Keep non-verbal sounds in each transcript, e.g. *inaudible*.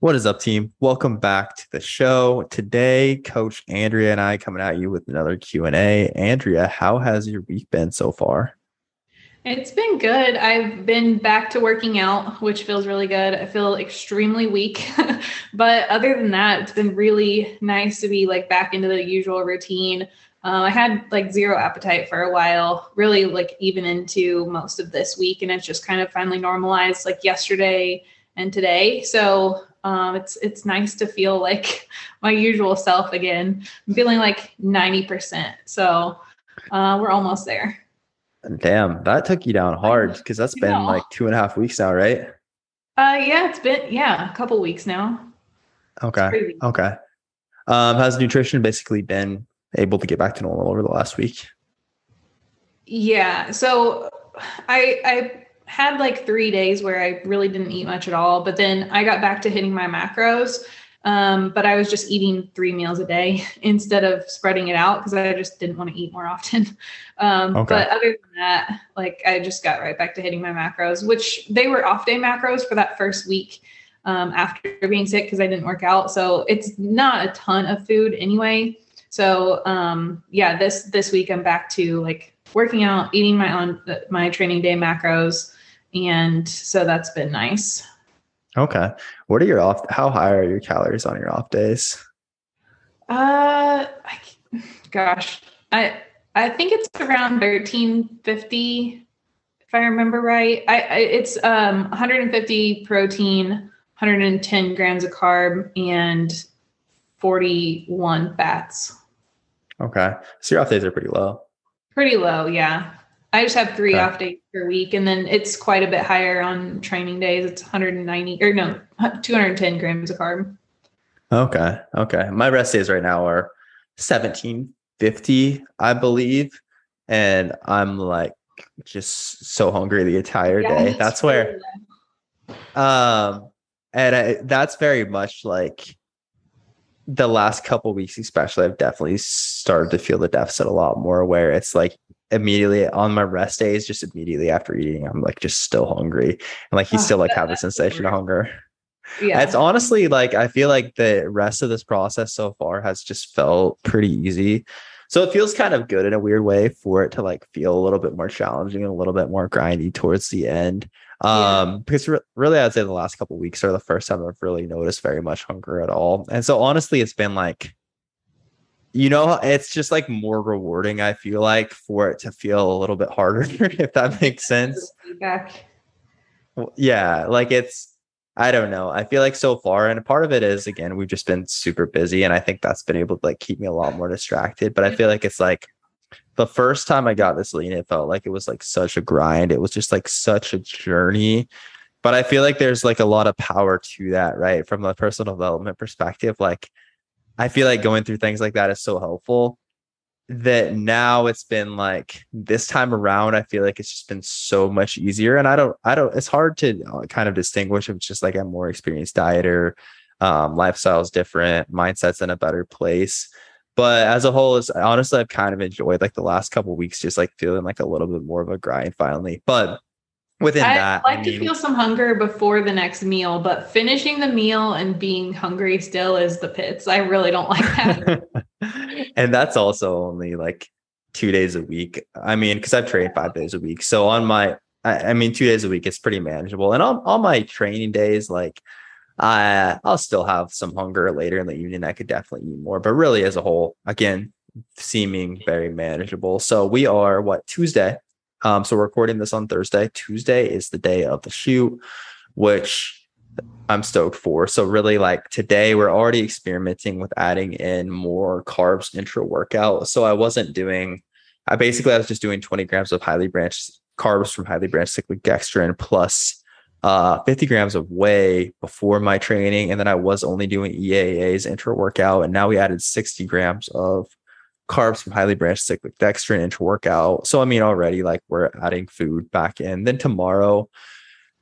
What is up, team? Welcome back to the show. Today, Coach Andrea and I coming at you with another Q and A. Andrea, how has your week been so far? It's been good. I've been back to working out, which feels really good. I feel extremely weak, *laughs* but other than that, it's been really nice to be like back into the usual routine. Uh, I had like zero appetite for a while, really like even into most of this week, and it's just kind of finally normalized like yesterday and today. So um, it's it's nice to feel like *laughs* my usual self again. I'm feeling like 90%. So uh, we're almost there. Damn, that took you down hard because that's been like two and a half weeks now, right? Uh yeah, it's been yeah, a couple weeks now. Okay. Okay. Um, has nutrition basically been able to get back to normal over the last week? Yeah. So I I had like three days where I really didn't eat much at all, but then I got back to hitting my macros. Um, but I was just eating three meals a day *laughs* instead of spreading it out because I just didn't want to eat more often. *laughs* Um, okay. But other than that, like I just got right back to hitting my macros, which they were off day macros for that first week um, after being sick because I didn't work out. So it's not a ton of food anyway. So um, yeah, this this week I'm back to like working out, eating my on my training day macros, and so that's been nice. Okay. What are your off? How high are your calories on your off days? Uh, I, gosh, I I think it's around thirteen fifty, if I remember right. I, I it's um 150 protein, 110 grams of carb, and 41 fats. Okay, so your off days are pretty low. Pretty low, yeah. I just have three okay. off days per week, and then it's quite a bit higher on training days. It's 190 or no, 210 grams of carb. Okay. Okay. My rest days right now are 1750, I believe. And I'm like just so hungry the entire yeah, day. That's where, um, and I, that's very much like the last couple weeks, especially, I've definitely started to feel the deficit a lot more where it's like immediately on my rest days, just immediately after eating, I'm like just still hungry. And like you oh, still like have a sensation of hunger. Yeah. It's honestly like I feel like the rest of this process so far has just felt pretty easy. So it feels kind of good in a weird way for it to like feel a little bit more challenging and a little bit more grindy towards the end. Um, yeah. because re- really I'd say the last couple weeks are the first time I've really noticed very much hunger at all. And so honestly, it's been like you know, it's just like more rewarding, I feel like, for it to feel a little bit harder, *laughs* if that makes sense. Feedback. Yeah, like it's, I don't know. I feel like so far, and part of it is again, we've just been super busy, and I think that's been able to like keep me a lot more distracted. But I feel like it's like the first time I got this lean, it felt like it was like such a grind. It was just like such a journey. But I feel like there's like a lot of power to that, right? From a personal development perspective, like I feel like going through things like that is so helpful that now it's been like this time around i feel like it's just been so much easier and i don't i don't it's hard to uh, kind of distinguish if it's just like a more experienced dieter um lifestyle's different mindsets in a better place but as a whole is honestly i've kind of enjoyed like the last couple weeks just like feeling like a little bit more of a grind finally but within I that. I like I mean, to feel some hunger before the next meal, but finishing the meal and being hungry still is the pits. I really don't like that. *laughs* *laughs* and that's also only like two days a week. I mean, because I've trained five days a week. So on my, I, I mean, two days a week, it's pretty manageable. And on, on my training days, like, I, I'll still have some hunger later in the evening. I could definitely eat more, but really, as a whole, again, seeming very manageable. So we are what Tuesday. Um, so we're recording this on Thursday. Tuesday is the day of the shoot, which I'm stoked for. So really like today we're already experimenting with adding in more carbs intra workout. So I wasn't doing I basically I was just doing 20 grams of highly branched carbs from highly branched cyclic dextrin plus uh 50 grams of whey before my training. And then I was only doing EAAs intra workout. And now we added 60 grams of carbs from highly branched cyclic dextrin intra workout. So I mean already like we're adding food back in. Then tomorrow,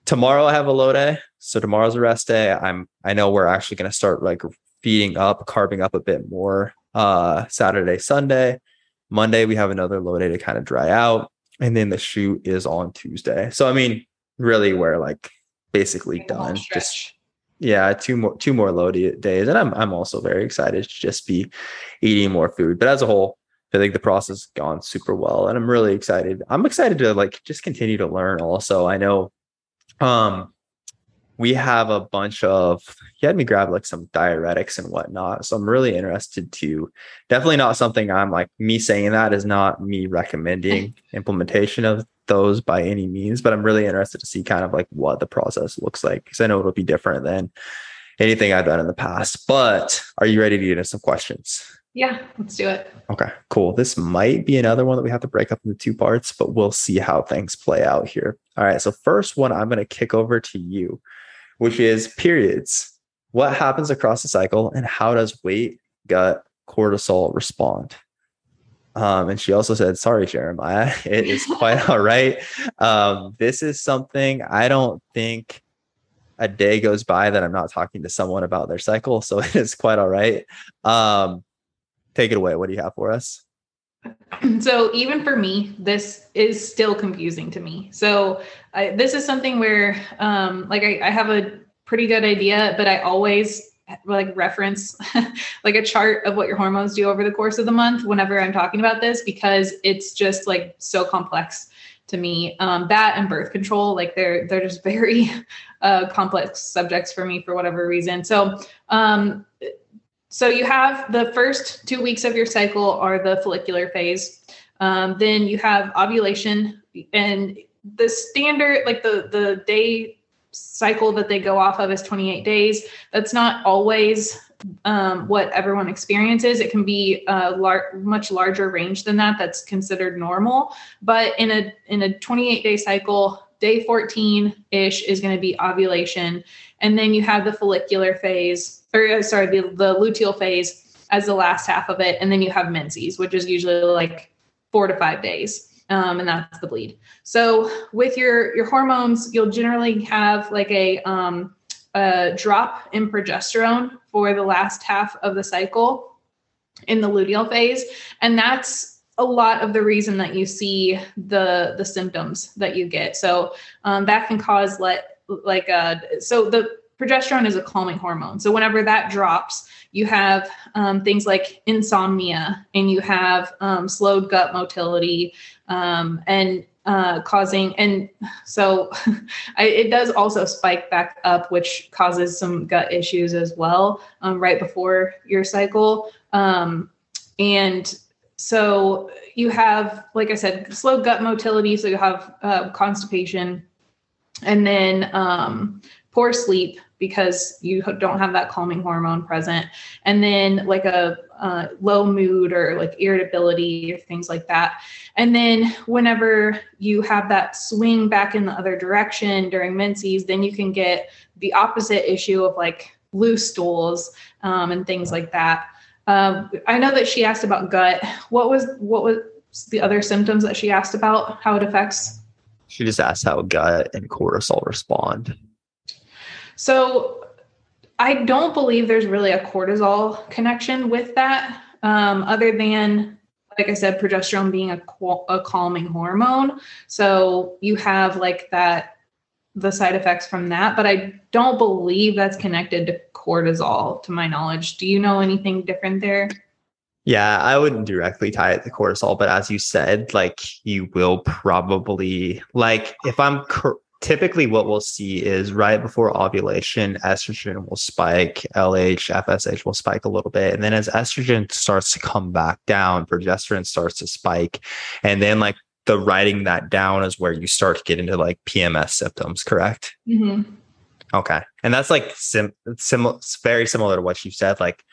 tomorrow I have a low day. So tomorrow's a rest day. I'm I know we're actually gonna start like feeding up, carbing up a bit more uh Saturday, Sunday. Monday we have another low day to kind of dry out. And then the shoot is on Tuesday. So I mean, really we're like basically done. Just yeah, two more two more low days, and I'm I'm also very excited to just be eating more food. But as a whole, I think the process has gone super well, and I'm really excited. I'm excited to like just continue to learn. Also, I know, um, we have a bunch of he had me grab like some diuretics and whatnot. So I'm really interested to definitely not something I'm like me saying that is not me recommending *laughs* implementation of those by any means, but I'm really interested to see kind of like what the process looks like because I know it'll be different than anything I've done in the past. But are you ready to get into some questions? Yeah, let's do it. Okay, cool. This might be another one that we have to break up into two parts, but we'll see how things play out here. All right. So, first one, I'm going to kick over to you which is periods. What happens across the cycle and how does weight, gut, cortisol respond? Um, and she also said, Sorry, Jeremiah, *laughs* it is quite all right. Um, this is something I don't think a day goes by that I'm not talking to someone about their cycle. So *laughs* it is quite all right. Um, take it away. What do you have for us? *clears throat* So even for me, this is still confusing to me. So I, this is something where, um, like, I, I have a pretty good idea, but I always like reference *laughs* like a chart of what your hormones do over the course of the month whenever I'm talking about this because it's just like so complex to me. Um, that and birth control, like they're they're just very *laughs* uh, complex subjects for me for whatever reason. So um, so you have the first two weeks of your cycle are the follicular phase. Um, then you have ovulation and the standard, like the the day cycle that they go off of is 28 days. That's not always um, what everyone experiences. It can be a lar- much larger range than that. That's considered normal. But in a in a 28 day cycle, day 14 ish is going to be ovulation, and then you have the follicular phase or uh, sorry, the, the luteal phase as the last half of it. And then you have menses, which is usually like four to five days. Um, and that's the bleed. So with your your hormones, you'll generally have like a, um, a drop in progesterone for the last half of the cycle in the luteal phase, and that's a lot of the reason that you see the the symptoms that you get. So um, that can cause let like uh so the progesterone is a calming hormone. So whenever that drops, you have um, things like insomnia and you have um, slowed gut motility um, and uh, causing, and so *laughs* I, it does also spike back up, which causes some gut issues as well um, right before your cycle. Um, and so you have, like I said, slow gut motility. So you have uh, constipation and then um, poor sleep because you don't have that calming hormone present. And then like a uh, low mood or like irritability or things like that. And then whenever you have that swing back in the other direction during menses then you can get the opposite issue of like loose stools um, and things like that. Um, i know that she asked about gut. What was what was the other symptoms that she asked about how it affects? She just asked how gut and cortisol respond so I don't believe there's really a cortisol connection with that, um, other than, like I said, progesterone being a, a calming hormone. So you have like that, the side effects from that, but I don't believe that's connected to cortisol, to my knowledge. Do you know anything different there? Yeah, I wouldn't directly tie it to cortisol, but as you said, like you will probably like if I'm cor- typically what we'll see is right before ovulation, estrogen will spike, LH, FSH will spike a little bit. And then as estrogen starts to come back down, progesterone starts to spike. And then like the writing that down is where you start to get into like PMS symptoms, correct? Mm-hmm. Okay. And that's like sim, sim- very similar to what you said. Like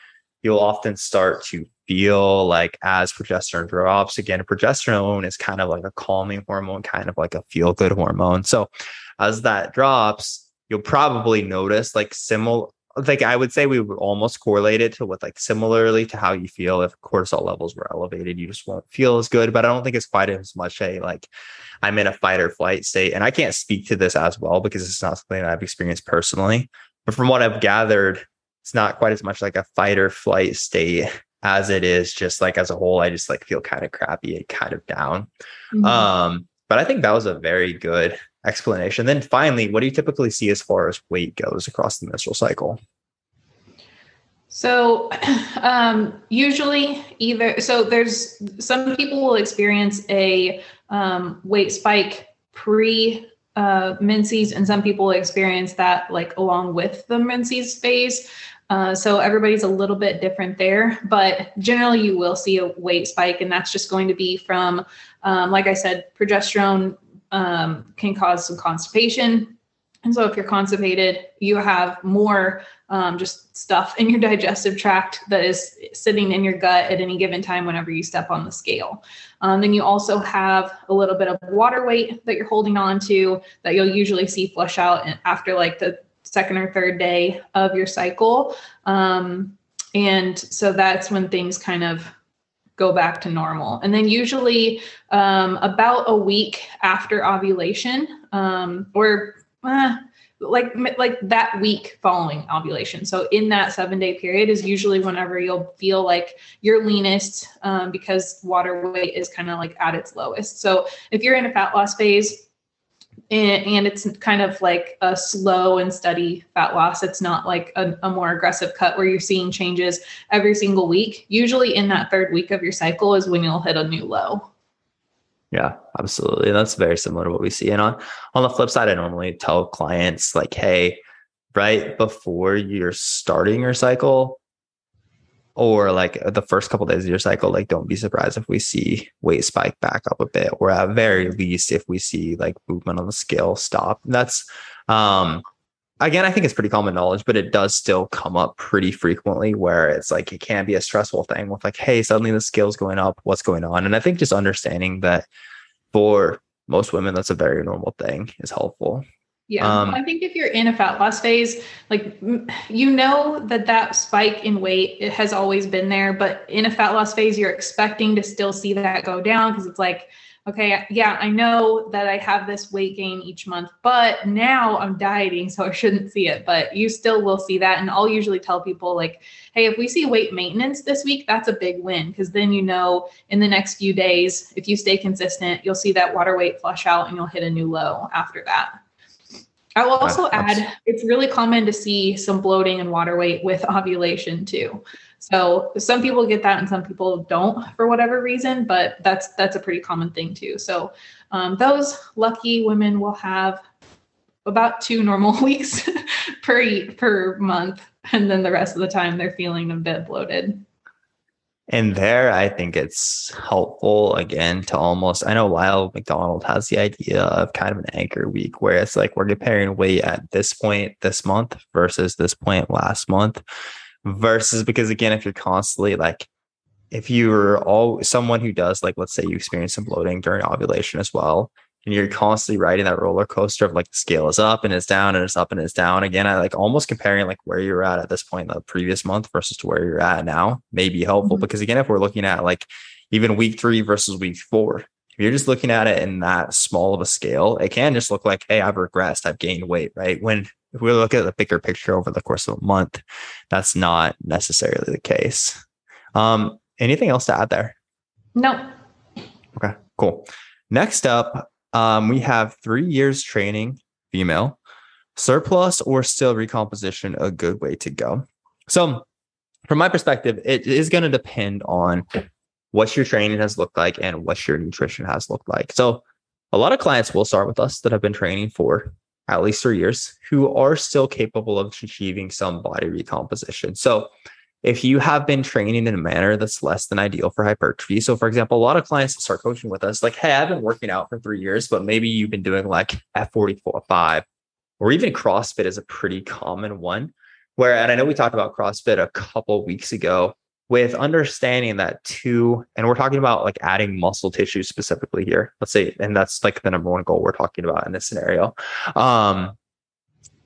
you'll often start to feel like as progesterone drops again progesterone is kind of like a calming hormone kind of like a feel good hormone. So as that drops you'll probably notice like similar like i would say we would almost correlate it to what like similarly to how you feel if cortisol levels were elevated you just won't feel as good. But i don't think it's quite as much a like i'm in a fight or flight state. And i can't speak to this as well because it's not something i've experienced personally. But from what i've gathered it's not quite as much like a fight or flight state as it is just like as a whole i just like feel kind of crappy and kind of down mm-hmm. um but i think that was a very good explanation. Then finally, what do you typically see as far as weight goes across the menstrual cycle? So, *clears throat* um, usually, either so there's some people will experience a um, weight spike pre uh, menses, and some people experience that like along with the menses phase. Uh, so everybody's a little bit different there, but generally you will see a weight spike, and that's just going to be from, um, like I said, progesterone um, can cause some constipation. And so if you're constipated, you have more um, just stuff in your *laughs* digestive tract that is sitting in your gut at any given time whenever you step on the scale. Um, then you also have a little bit of water weight that you're holding on to that you'll usually see flush out after like the second or third day of your cycle. Um, and so that's when things kind of go back to normal. And then usually um, about a week after ovulation, um, or uh, like like that week following ovulation. So in that seven day period is usually whenever you'll feel like you're leanest um, because water weight is kind of like at its lowest. So if you're in a fat loss phase, and, it's kind of like a slow and steady fat loss. It's not like a, a, more aggressive cut where you're seeing changes every single week. Usually, in that third week of your cycle, is when you'll hit a new low. Yeah, absolutely. That's very similar to what we see. And on on the flip side, I normally tell clients like, hey, right before you're starting your cycle, or like the first couple of days of your cycle, like don't be surprised if we see weight spike back up a bit, or at very least if we see like movement on the scale stop. That's um again, I think it's pretty common knowledge, but it does still come up pretty frequently where it's like it can be a stressful thing with like, hey, suddenly the scale's going up, what's going on? And I think just understanding that for most women, that's a very normal thing is helpful. Yeah, um, I think if you're in a fat loss phase, like you know that that spike in weight it has always been there, but in a fat loss phase, you're expecting to still see that go down because it's like, okay, yeah, I know that I have this weight gain each month, but now I'm dieting, so I shouldn't see it. But you still will see that, and I'll usually tell people like, hey, if we see weight maintenance this week, that's a big win because then you know in the next few days, if you stay consistent, you'll see that water weight flush out, and you'll hit a new low after that. I will also add it's really common to see some bloating and water weight with *laughs* ovulation too. So some people get that and some people don't for whatever reason, but that's that's a pretty common thing too. So um, those lucky women will have about two normal *laughs* weeks *laughs* per per month, and then the rest of the time they're feeling a bit bloated. And there, I think it's helpful again to almost. I know Lyle McDonald has the idea of kind of an anchor week where it's like we're comparing weight at this point this month versus this point last month, versus because again, if you're constantly like, if you're all someone who does like, let's say you experience some bloating during ovulation as well, and you're constantly riding that roller coaster of like the scale is up and it's down and it's up and it's down again i like almost comparing like where you're at at this point in the previous month versus to where you're at now may be helpful mm-hmm. because again if we're looking at like even week three versus week four if you're just looking at it in that small of a scale it can just look like hey i've regressed i've gained weight right? When if we look at the bigger picture over the course of a month that's not necessarily the case. Um anything else to add there? No. Okay cool. Next up um, we have three years training, female, surplus or still recomposition, a good way to go. So, from my perspective, it is going to depend on what your training has looked like and what your nutrition has looked like. So, a lot of clients will start with us that have been training for at least three years who are still capable of achieving some body recomposition. So, if you have been training in a manner that's less than ideal for hypertrophy. So, for example, a lot of clients start coaching with us, like, hey, I've been working out for three years, but maybe you've been doing like F44, 5, or even CrossFit is a pretty common one. Where, and I know we talked about CrossFit a couple weeks ago with understanding that too, and we're talking about like adding muscle tissue specifically here. Let's say, and that's like the number one goal we're talking about in this scenario. Um,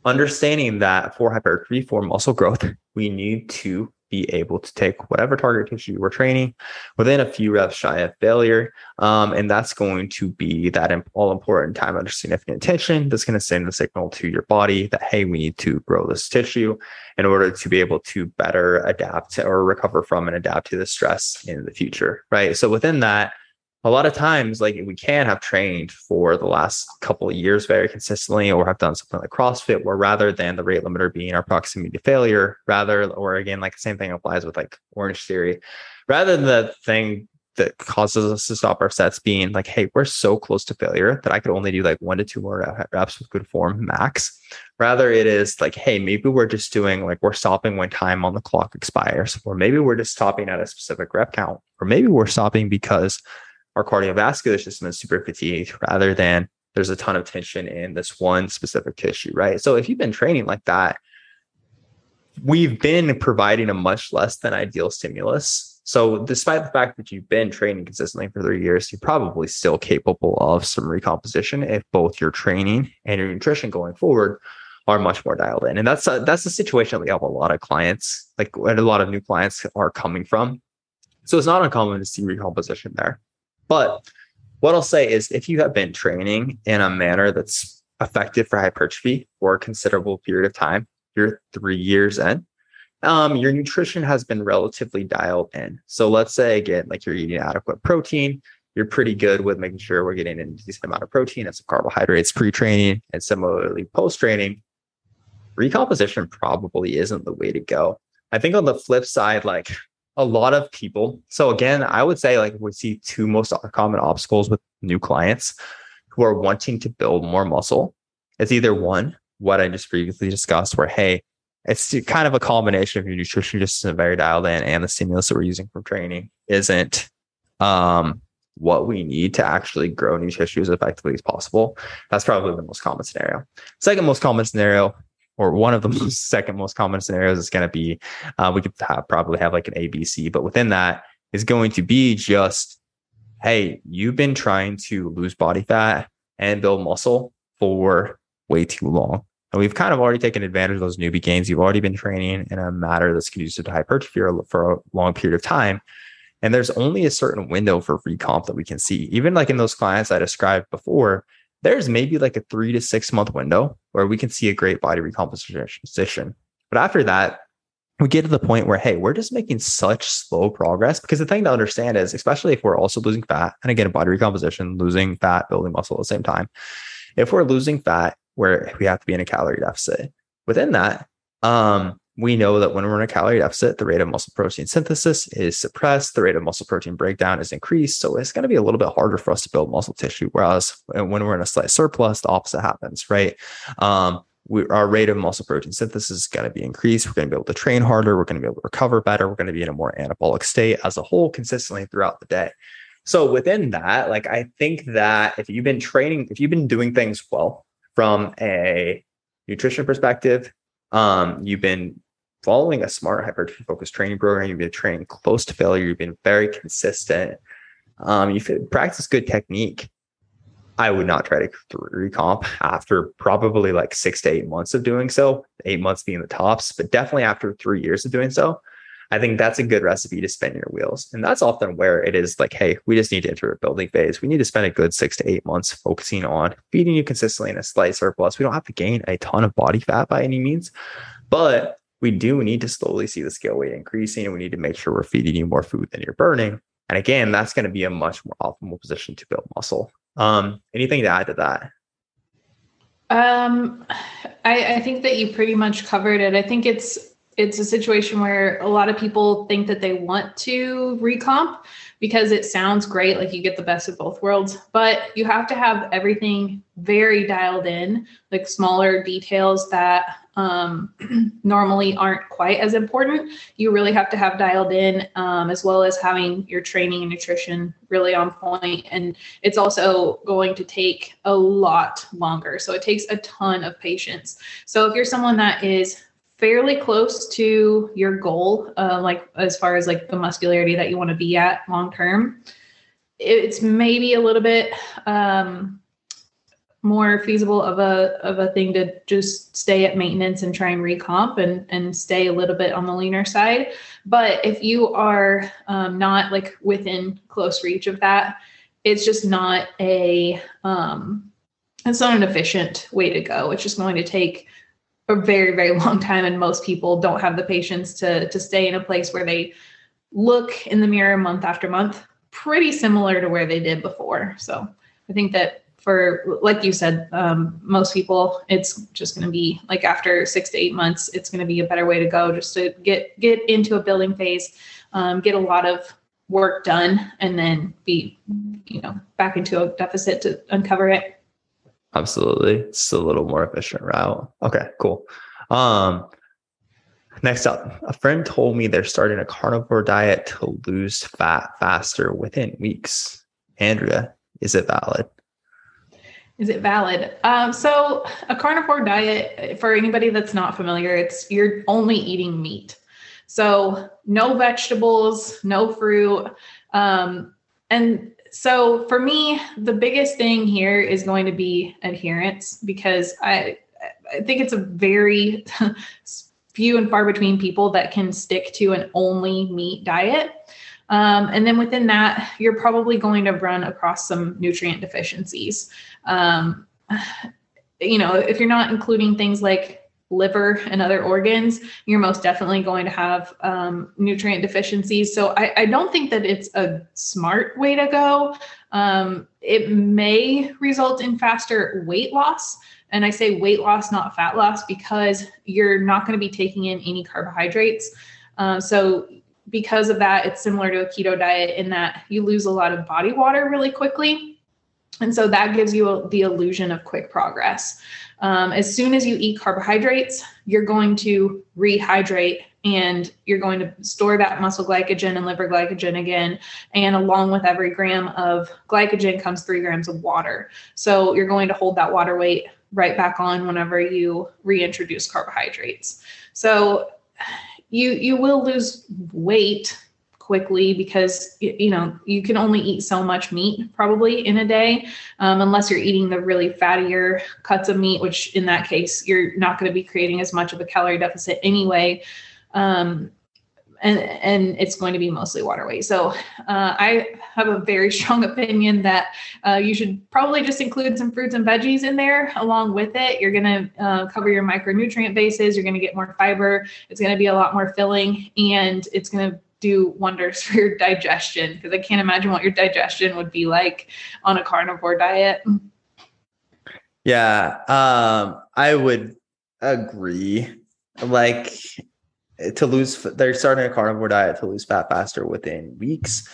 understanding that for hypertrophy, for muscle growth, we need to be able to take whatever target tissue we're training within a few reps shy of failure. Um, and that's going to be that all important time under significant tension that's going to send the signal to your body that, hey, we need to grow this tissue in order to be able to better adapt or recover from and adapt to the stress in the future. Right. So within that, a lot of times like we can have trained for the last couple of years very consistently or have done something like crossfit where rather than the rate limiter being our proximity to failure rather or again like the same thing applies with like Orangetheory rather than the thing that causes us to stop our sets being like hey we're so close to failure that i could only do like one to two more reps with good form max rather it is like hey maybe we're just doing like we're stopping when time on the clock expires or maybe we're just stopping at a specific rep count or maybe we're stopping because our cardiovascular system is super fatigued rather than there's a ton of tension in this one specific tissue, right? So if you've been training like that, we've been providing a much less than ideal stimulus. So despite the fact that you've been training consistently for three years, you're probably still capable of some recomposition if both your training and your nutrition going forward are much more dialed in. And that's a, that's the situation that we have a lot of clients, like a lot of new clients are coming from. So it's not uncommon to see recomposition there. But what I'll say is if you have been training in a manner that's effective for hypertrophy for a considerable period of time, you're three years in, um, your nutrition has been relatively dialed in. So let's say again, like you're eating adequate protein, you're pretty good with making sure we're getting a decent amount of protein and some carbohydrates pre-training and similarly post-training. Recomposition probably isn't the way to go. I think on the flip side, like a lot of people. So again, I would say like we see two most common obstacles with new clients who are wanting to build more muscle. It's either one, what I just previously discussed, where hey, it's kind of a combination of your nutrition just very dialed in, and the stimulus that we're using from training isn't um, what we need to actually grow new tissue as effectively as possible. That's probably the most common scenario. Second most common scenario or one of the most, *laughs* second most common scenarios is going to be uh, we could have, probably have like an ABC, but within that is going to be just, hey, you've been trying to lose body fat and build muscle for way too long. And we've kind of already taken advantage of those newbie gains. You've already been training in a matter that's conducive to hypertrophy for a long period of time. And there's only a certain window for recomp that we can see. Even like in those clients I described before, there's maybe like a three to six month window where we can see a great body recomposition. But after that, we get to the point where, hey, we're just making such slow progress. Because the thing to understand is, especially if we're also losing fat, and again, body recomposition, losing fat, building muscle at the same time. If we're losing fat, where we have to be in a calorie deficit, within that, um, we know that when we're in a calorie deficit, the rate of muscle protein synthesis is suppressed, the rate of muscle protein breakdown is increased. So it's going to be a little bit harder for us to build muscle tissue. Whereas when we're in a slight surplus, the opposite happens, right? Um, we, our rate of muscle protein synthesis is going to be increased. We're going to be able to train harder. We're going to be able to recover better. We're going to be in a more anabolic state as a whole consistently throughout the day. So within that, like I think that if you've been training, if you've been doing things well from a nutrition perspective, um, you've been following a smart hypertrophy focused training program, you've been training close to failure, you've been very consistent, um, you've practiced good technique. I would not try to recomp after probably like six to eight months of doing so, eight months being the tops, but definitely after three years of doing so. I think that's a good recipe to spin your wheels. And that's often where it is like, hey, we just need to enter a building phase. We need to spend a good six to eight months focusing on feeding you consistently in a slight surplus. We don't have to gain a ton of body fat by any means, but we do need to slowly see the scale weight increasing and we need to make sure we're feeding you more food than you're burning. And again, that's going to be a much more optimal position to build muscle. Um, anything to add to that? Um, I, I think that you pretty much covered it. I think it's it's a situation where a lot of people think that they want to recomp because it sounds great, like you get the best of both worlds, but you have to have everything very dialed in, like smaller details that um, normally aren't quite as important. You really have to have dialed in, um, as well as having your training and nutrition really on point. And it's also going to take a lot longer. So it takes a ton of patience. So if you're someone that is fairly close to your goal, uh, like as far as like the muscularity that you want to be at long term, it's maybe a little bit um, more feasible of a of a thing to just stay at maintenance and try and recomp and and stay a little bit on the leaner side. But if you are um, not like within close reach of that, it's just not a um, it's not an efficient way to go. It's just going to take a very very *laughs* long time, and most people don't have the patience to to stay in a place where they look in the mirror month after month pretty similar to where they did before. So I think that for like you said, um, most people, it's just going to be like after six to eight months, it's going to be a better way to go just to get get into a building phase, um, get a lot of work done, and then be you know back into a deficit to uncover it. Absolutely, it's a little more efficient route. Okay, cool. Um, next up, a friend told me they're starting a carnivore diet to lose fat faster within weeks. Andrea, is it valid? Is it valid? Um, so a carnivore diet, for anybody that's not familiar, it's you're only eating meat. So no vegetables, no fruit. Um, and so for me, the biggest thing here is going to be adherence because I I think it's a very *laughs* few and far between people that can stick to an only meat diet. Um, and then within that, you're probably going to run across some nutrient deficiencies. Um, you know, if you're not including things like liver and other organs, you're most definitely going to have um, nutrient deficiencies. So I, I, don't think that it's a smart way to go. Um, it may result in faster weight loss. And I say weight loss, not fat loss, because you're not going to be taking in any carbohydrates. Uh, so because of that, it's similar to a keto diet in that you lose a lot of body water really quickly. And so that gives you the illusion of quick progress. Um, as soon as you eat carbohydrates, you're going to rehydrate and you're going to store that muscle glycogen and liver glycogen again. And along with every gram of glycogen comes three grams of water. So you're going to hold that water weight right back on whenever you reintroduce carbohydrates. So you you will lose weight quickly because you know you can only eat so much meat probably in a day um, unless you're eating the really fattier cuts of meat which in that case you're not going to be creating as much of a calorie deficit anyway. Um, and and it's going to be mostly water weight. So uh, I have a very *laughs* strong opinion that uh, you should probably just include some fruits and veggies in there along with it. You're going to uh, cover your micronutrient bases. You're going to get more fiber. It's going to be a lot more filling, and it's going to do wonders *laughs* for your digestion because I can't imagine what your digestion would be like on a carnivore diet. Yeah, um, I would agree. Like to lose they're starting a carnivore diet to lose fat faster within weeks.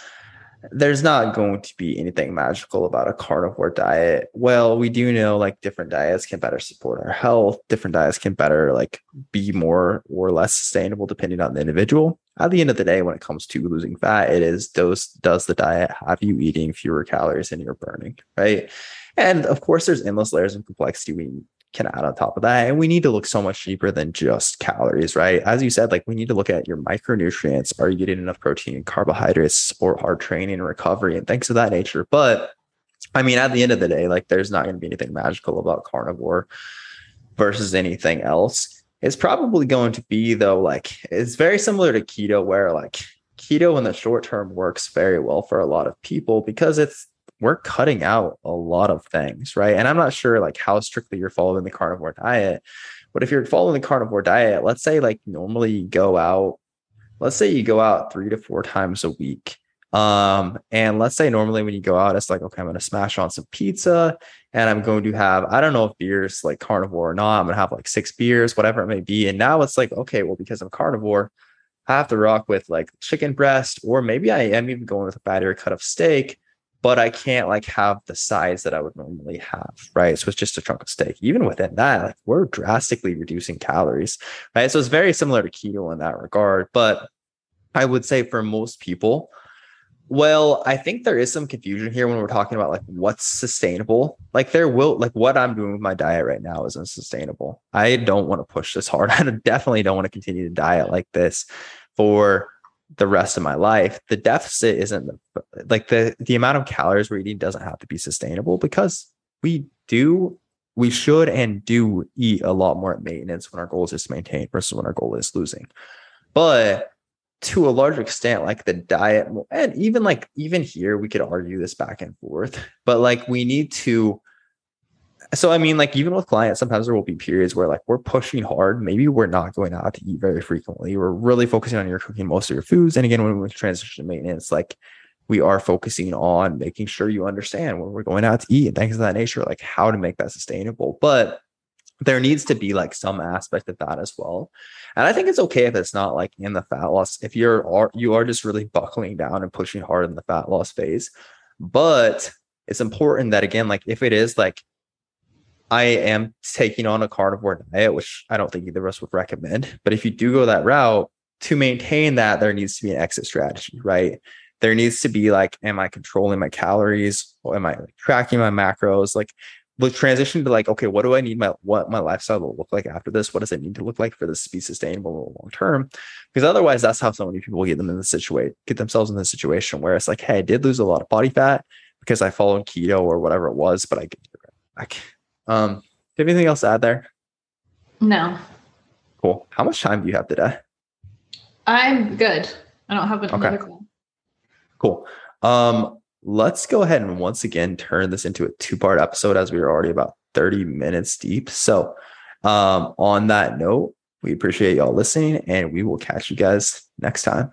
There's not going to be anything magical about a carnivore diet. Well we do know like different diets can better support our health. Different diets can better like be more or less sustainable depending on the individual. At the end of the day when it comes to losing fat it is does does the diet have you eating fewer calories than you're burning right? And of course there's endless layers of complexity we can add on top of that. And we need to look so much deeper than just calories, right? As you said, like we need to look at your micronutrients. Are you getting enough protein and carbohydrates, support hard training and recovery and things of that nature? But I mean, at the end of the day, like there's not going to be anything magical about carnivore versus anything else. It's probably going to be though, like it's very similar to keto, where like keto in the short term works very well for a lot of people because it's we're cutting out a lot of things, right? And I'm not sure like how strictly you're following the carnivore diet, but if you're following the carnivore diet, let's say like normally you go out, let's say you go out three to four times a week. Um, and let's say normally when you go out, it's like, okay, I'm gonna smash on some pizza and I'm going to have, I don't know if beer's like carnivore or not. I'm gonna have like six beers, whatever it may be. And now it's like, okay, well, because I'm carnivore, I have to rock with like chicken breast, or maybe I am even going with a fattier cut of steak but I can't like have the size that I would normally have, right? So it's just a chunk of steak. Even within that, like we're drastically reducing calories, right? So it's very similar to keto in that regard. But I would say for most people, well, I think there is some confusion here when we're talking about like what's sustainable. Like there will like what I'm doing with my diet right now is unsustainable. I don't want to push this hard. *laughs* I definitely don't want to continue to diet like this for the rest of my life the deficit isn't like the the amount of calories we're eating doesn't have to be sustainable because we do we should and do eat a lot more at maintenance when our goal is just maintain versus when our goal is losing. But to a large extent like the diet and even like even here we could argue this back and forth but like we need to so I mean, like even with clients, sometimes there will be periods where like we're pushing hard. Maybe we're not going out to eat very frequently. We're really focusing on your cooking most of your foods. And again, when we transition to maintenance, like we are focusing on making sure you understand when we're going out to eat and things of that nature, like how to make that sustainable. But there needs to be like some aspect of that as well. And I think it's okay if it's not like in the fat loss, if you're are you are just really buckling down and pushing hard in the fat loss phase. But it's important that again, like if it is like I am taking on a carnivore diet, which I don't think either of us would recommend. But if you do go that route, to maintain that, there needs to be an exit strategy, right? There needs to be like, am I controlling my calories? Or am I tracking my macros? Like, the transition to like, okay, what do I need my what my lifestyle will look like after this? What does it need to look like for this to be sustainable long term? Because otherwise, that's how so many people get them in the situation, get themselves in the situation where it's like, hey, I did lose a lot of body fat because I followed keto or whatever it was, but I get it back. Um, do you have anything else to add there? No. Cool. How much time do you have today? I'm good. I don't have another okay. call. Cool. Um, let's go ahead and once again turn this into a two-part episode as we are already about 30 minutes deep. So um, on that note, we appreciate y'all listening and we will catch you guys next time.